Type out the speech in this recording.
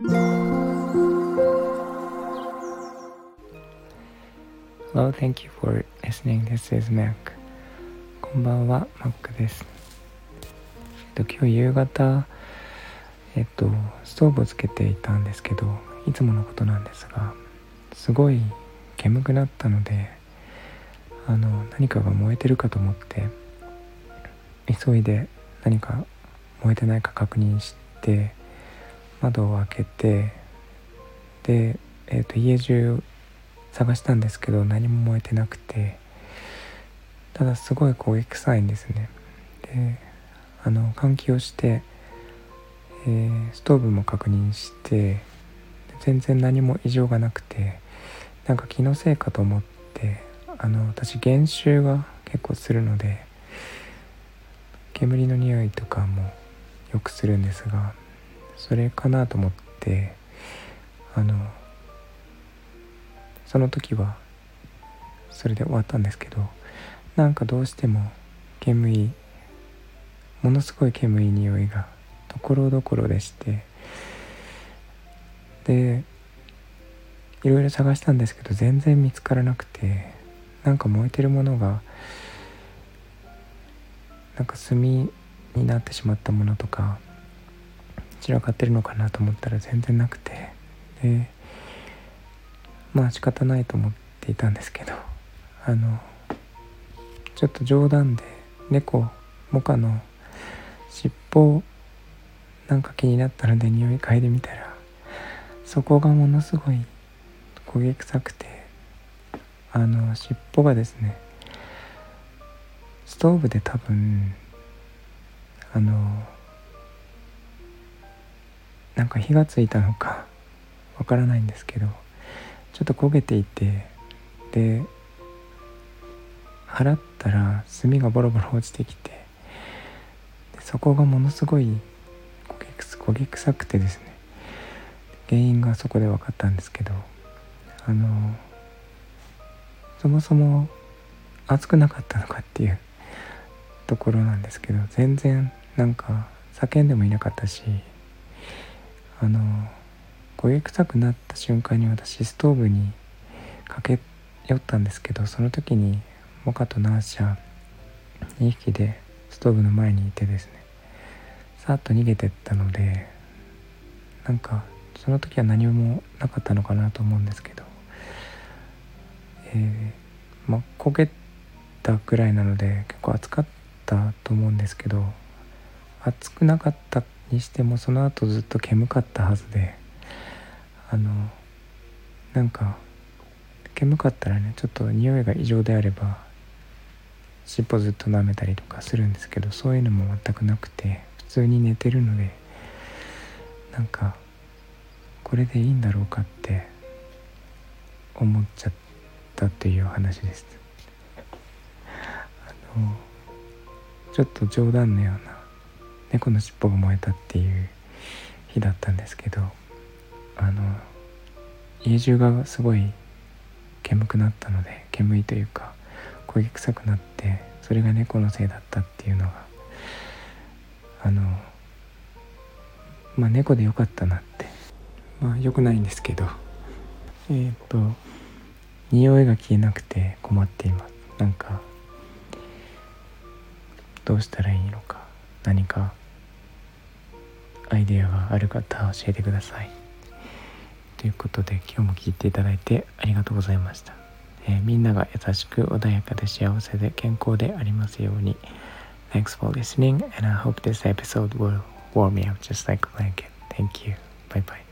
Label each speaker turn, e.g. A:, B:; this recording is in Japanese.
A: Hello, thank you for listening. This is Mac. こんばんは、Mac です。えっと、今日夕方、えっと、ストーブをつけていたんですけど、いつものことなんですが、すごい煙くなったので、あの、何かが燃えてるかと思って、急いで何か燃えてないか確認して窓を開けてで、えー、と家中探したんですけど何も燃えてなくてただすごい焦げ臭いんですね。であの換気をして、えー、ストーブも確認して全然何も異常がなくてなんか気のせいかと思ってあの私減臭が結構するので煙の匂いとかもよくするんですがそれかなと思ってあのその時はそれで終わったんですけどなんかどうしても煙ものすごい煙い匂いがところどころでしてでいろいろ探したんですけど全然見つからなくてなんか燃えてるものがなんか炭になってしまったものとか散らかってるのかなと思ったら全然なくて。でまあ仕方ないと思っていたんですけどあのちょっと冗談で猫モカの尻尾なんか気になったので匂い嗅いでみたらそこがものすごい焦げ臭くてあの尻尾がですねストーブで多分あのなんか火がついたのかわからないんですけどちょっと焦げていてで払ったら炭がボロボロ落ちてきてそこがものすごい焦げ焦げ臭くてですね原因がそこで分かったんですけどあのそもそも熱くなかったのかっていうところなんですけど全然なんか叫んでもいなかったしあの焦げ臭くなった瞬間に私ストーブに駆け寄ったんですけどその時にモカとナーシャ2匹でストーブの前にいてですねさっと逃げてったのでなんかその時は何もなかったのかなと思うんですけどえー、ま焦げたぐらいなので結構熱かったったと思うんですけど暑くなかったにしてもその後ずっと煙かったはずであのなんか煙かったらねちょっと匂いが異常であれば尻尾ずっと舐めたりとかするんですけどそういうのも全くなくて普通に寝てるのでなんかこれでいいんだろうかって思っちゃったっていう話です。あのちょっと冗談のような猫の尻尾が燃えたっていう日だったんですけどあの家中がすごい煙くなったので煙というか焦げ臭くなってそれが猫のせいだったっていうのがあのまあ猫でよかったなって。まあよくないんですけどえっ、と匂いが消えなくて困っています。なんかどうしたらいいのか何かアイデアがある方教えてくださいということで今日も聞いていただいてありがとうございました、えー、みんなが優しく穏やかで幸せで健康でありますように Thanks for listening and I hope this episode will warm me up just like a blanket. Thank you. Bye bye.